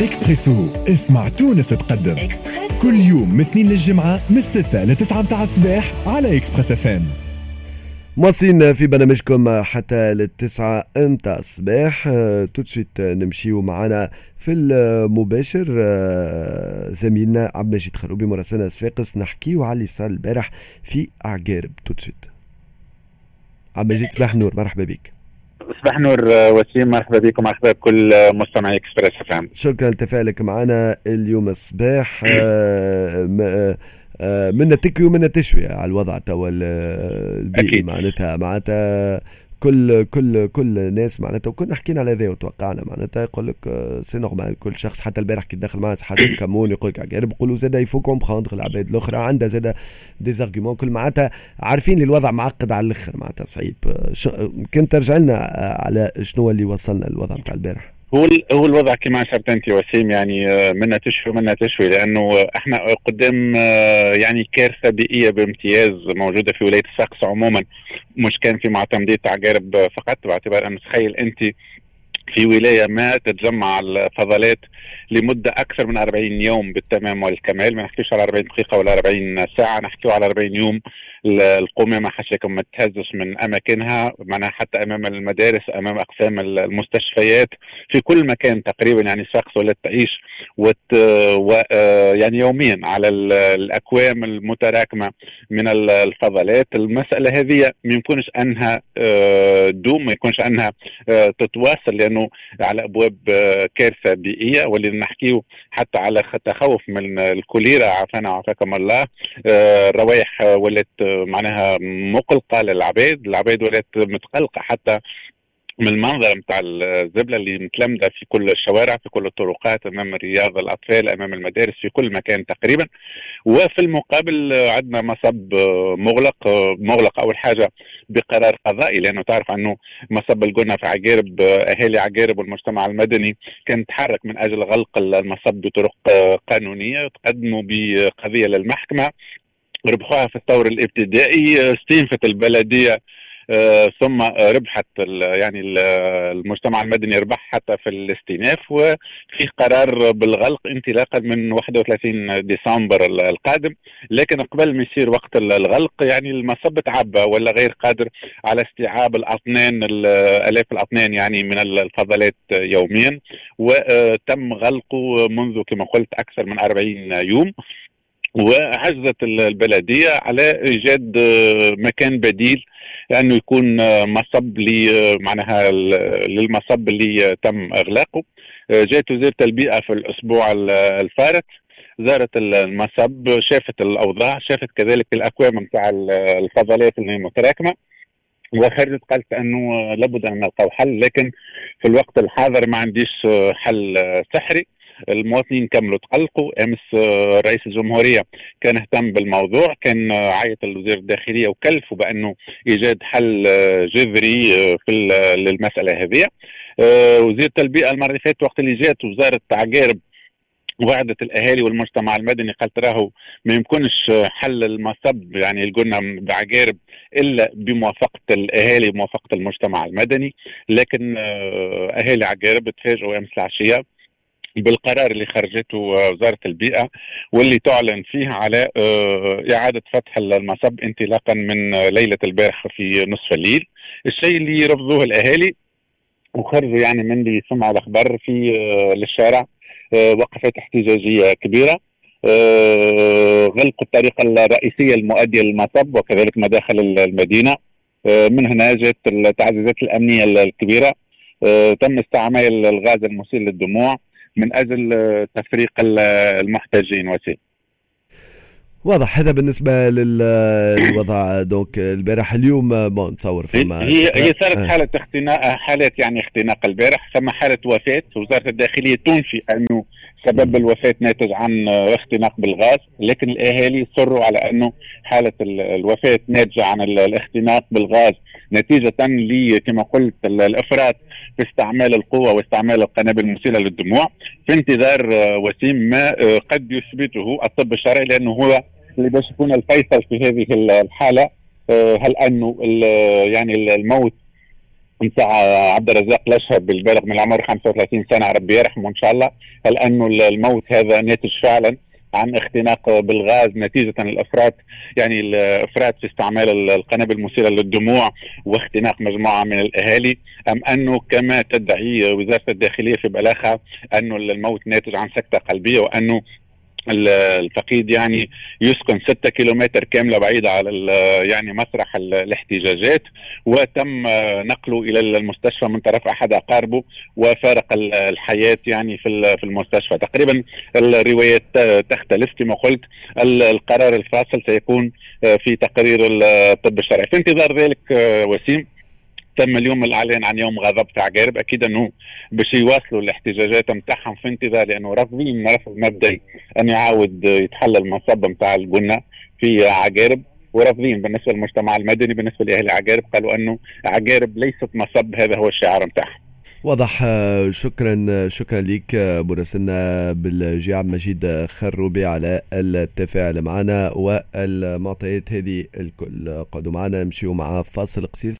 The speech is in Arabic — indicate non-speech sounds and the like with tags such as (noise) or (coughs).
إكسبريسو اسمع تونس تقدم. إكسبريسو. كل يوم من اثنين للجمعة من 6 ل 9 متاع الصباح على Express FM. مواصلين في برنامجكم حتى للتسعة متاع الصباح. آه، tout de suite نمشيو معنا في المباشر. آه، زميلنا عبد المجيد خروبي مراسلنا صفاقس نحكيو على اللي صار البارح في عقارب tout de suite عبد المجيد صباح النور. مرحبا بك. صباح نور وسيم مرحبا بكم مرحبا بكل مستمعي Express FM شكرا لتفاعلك معنا اليوم الصباح. آه، آه، آه، منا تكوي ومنا تشوي على الوضع توا ال- البيئي. معناتها. معناتها كل كل كل ناس معناتها وكنا حكينا على هذا وتوقعنا معناتها يقول لك آه، c'est normal كل شخص حتى البارح كي دخل معنا حاسب (coughs) كمون يقول لك عقارب يقولوا زاد il faut comprendre العباد الأخرى عندها زاد des arguments كل معناتها عارفين اللي الوضع معقد على الأخر معناتها صعيب. آه، شو- كنت ترجع لنا آه، على شنو اللي وصلنا الوضع نتاع البارح. هو هو الوضع كما أشرت أنت وسيم يعني آه، منا تشفي ومنا تشوي لأنه إحنا قدام آه، يعني كارثة بيئية بامتياز موجودة في ولاية الساقس عموما مش كان في معتمديه عقارب فقط باعتبار انه تخيل أنت في ولاية ما تتجمع الفضلات لمدة أكثر من 40 يوم بالتمام والكمال ما نحكيش على 40 دقيقة ولا 40 ساعة نحكيو على 40 يوم ال- القمامه حاشاكم ما تهزش من أماكنها معناها حتى أمام المدارس أمام أقسام ال- المستشفيات في كل مكان تقريبا يعني شخص ولا تعيش وت و آه، يعني يوميا على ال- الأكوام المتراكمة من ال- الفضلات. المسألة هذه ما يمكنش أنها آه، دوم ما يكونش أنها آه، تتواصل لأنه على أبواب آه، كارثة بيئية واللي نحكيه حتى على تخوف من الكوليرا عافانا وعافاكم الله. الروائح ولات معناها مقلقة للعباد. العباد ولات متقلقة حتى من المنظر نتاع الزبلة اللي متلمدة في كل الشوارع في كل الطرقات أمام رياض الأطفال أمام المدارس في كل مكان تقريبا. وفي المقابل عندنا مصب مغلق مغلق أول حاجة بقرار قضائي لأنه تعرف أنه مصب القنا في عقارب أهالي عقارب والمجتمع المدني كان تحرك من أجل غلق المصب بطرق قانونية تقدموا بقضية للمحكمة. ربحوها في الطور الابتدائي آه، استنفت البلدية آه، ثم آه، ربحت يعني ال- المجتمع المدني ربح حتى في الاستئناف وفي قرار بالغلق انطلاقا من 31 ديسمبر ال- القادم. لكن قبل ما يصير وقت ال- الغلق يعني المصب تعبى ولا غير قادر على استيعاب الاطنان ال- آلاف الاطنان يعني من ال- الفضلات يوميا. وتم غلقه منذ كما قلت أكثر من 40 يوم. وعجزت ال- البلدية على إيجاد آه، مكان بديل لأنه يكون آه، مصب آه، معناها للمصب اللي تم إغلاقه. جاءت وزاره البيئة في الأسبوع ال- الفارط زارت ال- المصب شافت الأوضاع شافت كذلك الأكوام نتاع ال- الفضلات اللي متراكمة وخرجت قالت أنه لابد أن نلقاو حل لكن في الوقت الحاضر ما عنديش حل سحري. المواطنين كملوا تقلقوا أمس آه، رئيس الجمهورية كان اهتم بالموضوع كان آه، عيط لوزير الداخلية وكلفوا بأنه إيجاد حل آه، جذري في ال- للمسألة هذه. وزيره البيئه المرة اللي فاتت وقت اللي جات وزارة عقارب وعدت الأهالي والمجتمع المدني قالت راهو ما يمكنش حل المصب يعني قلنا بعقارب إلا بموافقة الأهالي وموافقه المجتمع المدني. لكن أهالي عقارب تفاجئوا أمس العشية بالقرار اللي خرجته وزارة البيئة واللي تعلن فيه على آه، إعادة فتح المصب انطلاقا من ليلة البارحه في نصف الليل. الشيء اللي رفضوه الأهالي وخرجوا يعني من اللي سمعوا الأخبار في آه، للشارع آه، وقفات احتجاجية كبيرة. غلق الطريق الرئيسيه المؤديه للمصب وكذلك مداخل المدينة. من هنا جاءت التعزيزات الأمنية الكبيرة. تم استعمال الغاز المسيل للدموع. من أجل تفريق ال- المحتجين وسيم. واضح. هذا بالنسبة لل- (coughs) للوضع donc البارح. اليوم bon نتصور فما هي هي صارت آه. حالة اختناق حالات يعني اختناق البارح ثم حالة وفاة. وزارة الداخلية تنفي أنه سبب الوفاة ناتج عن اختناق بالغاز لكن الأهالي صروا على أنه حالة ال- الوفاة ناتجة عن ال- الاختناق بالغاز نتيجة ل كما قلت ال- الإفراط. في استعمال القوة واستعمال القنابل المسيله للدموع في انتظار آه، وسيم ما آه، قد يثبته الطب الشرعي لأنه هو اللي باش يكون الفيصل في هذه ال- الحالة. آه، هل ال- يعني ال- الموت نتاع عبد الرزاق الاشهب بالبالغ من العمر 35 سنة ربي يرحمه إن شاء الله. هل انه الموت هذا ناتج فعلا؟ عن اختناق بالغاز نتيجة الإفراط يعني الإفراط في استعمال القنابل المثيرة للدموع واختناق مجموعة من الأهالي أم أنه كما تدعي وزارة الداخلية في بلاغها أنه الموت ناتج عن سكتة قلبية وأنه الفقيد يعني يسكن ستة كيلومتر كاملة بعيدة على يعني مسرح الاحتجاجات وتم نقله إلى المستشفى من طرف أحد أقاربه وفارق الحياة يعني في المستشفى. تقريبا الروايات تختلف. كما قلت القرار الفاصل سيكون في تقرير الطب الشرعي. في انتظار ذلك وسيم تم اليوم الإعلان عن يوم غضب تاع أكيد أنه باش يواصلوا الاحتجاجات نتاعهم في انتظار لأنه رافضين رفض مبدئي. ان يعاود يتحل المصب نتاع البنه في عقارب. ورافضين بالنسبة للمجتمع المدني بالنسبة لأهل عقارب قالوا إنه عقارب ليست مصب هذا هو الشعار نتاعهم واضح. شكرا شكرا لك مراسلنا بالجي عبد المجيد خروبي على التفاعل معنا والمعطيات هذه الكل. قعدوا معنا نمشيو مع فاصل قصير.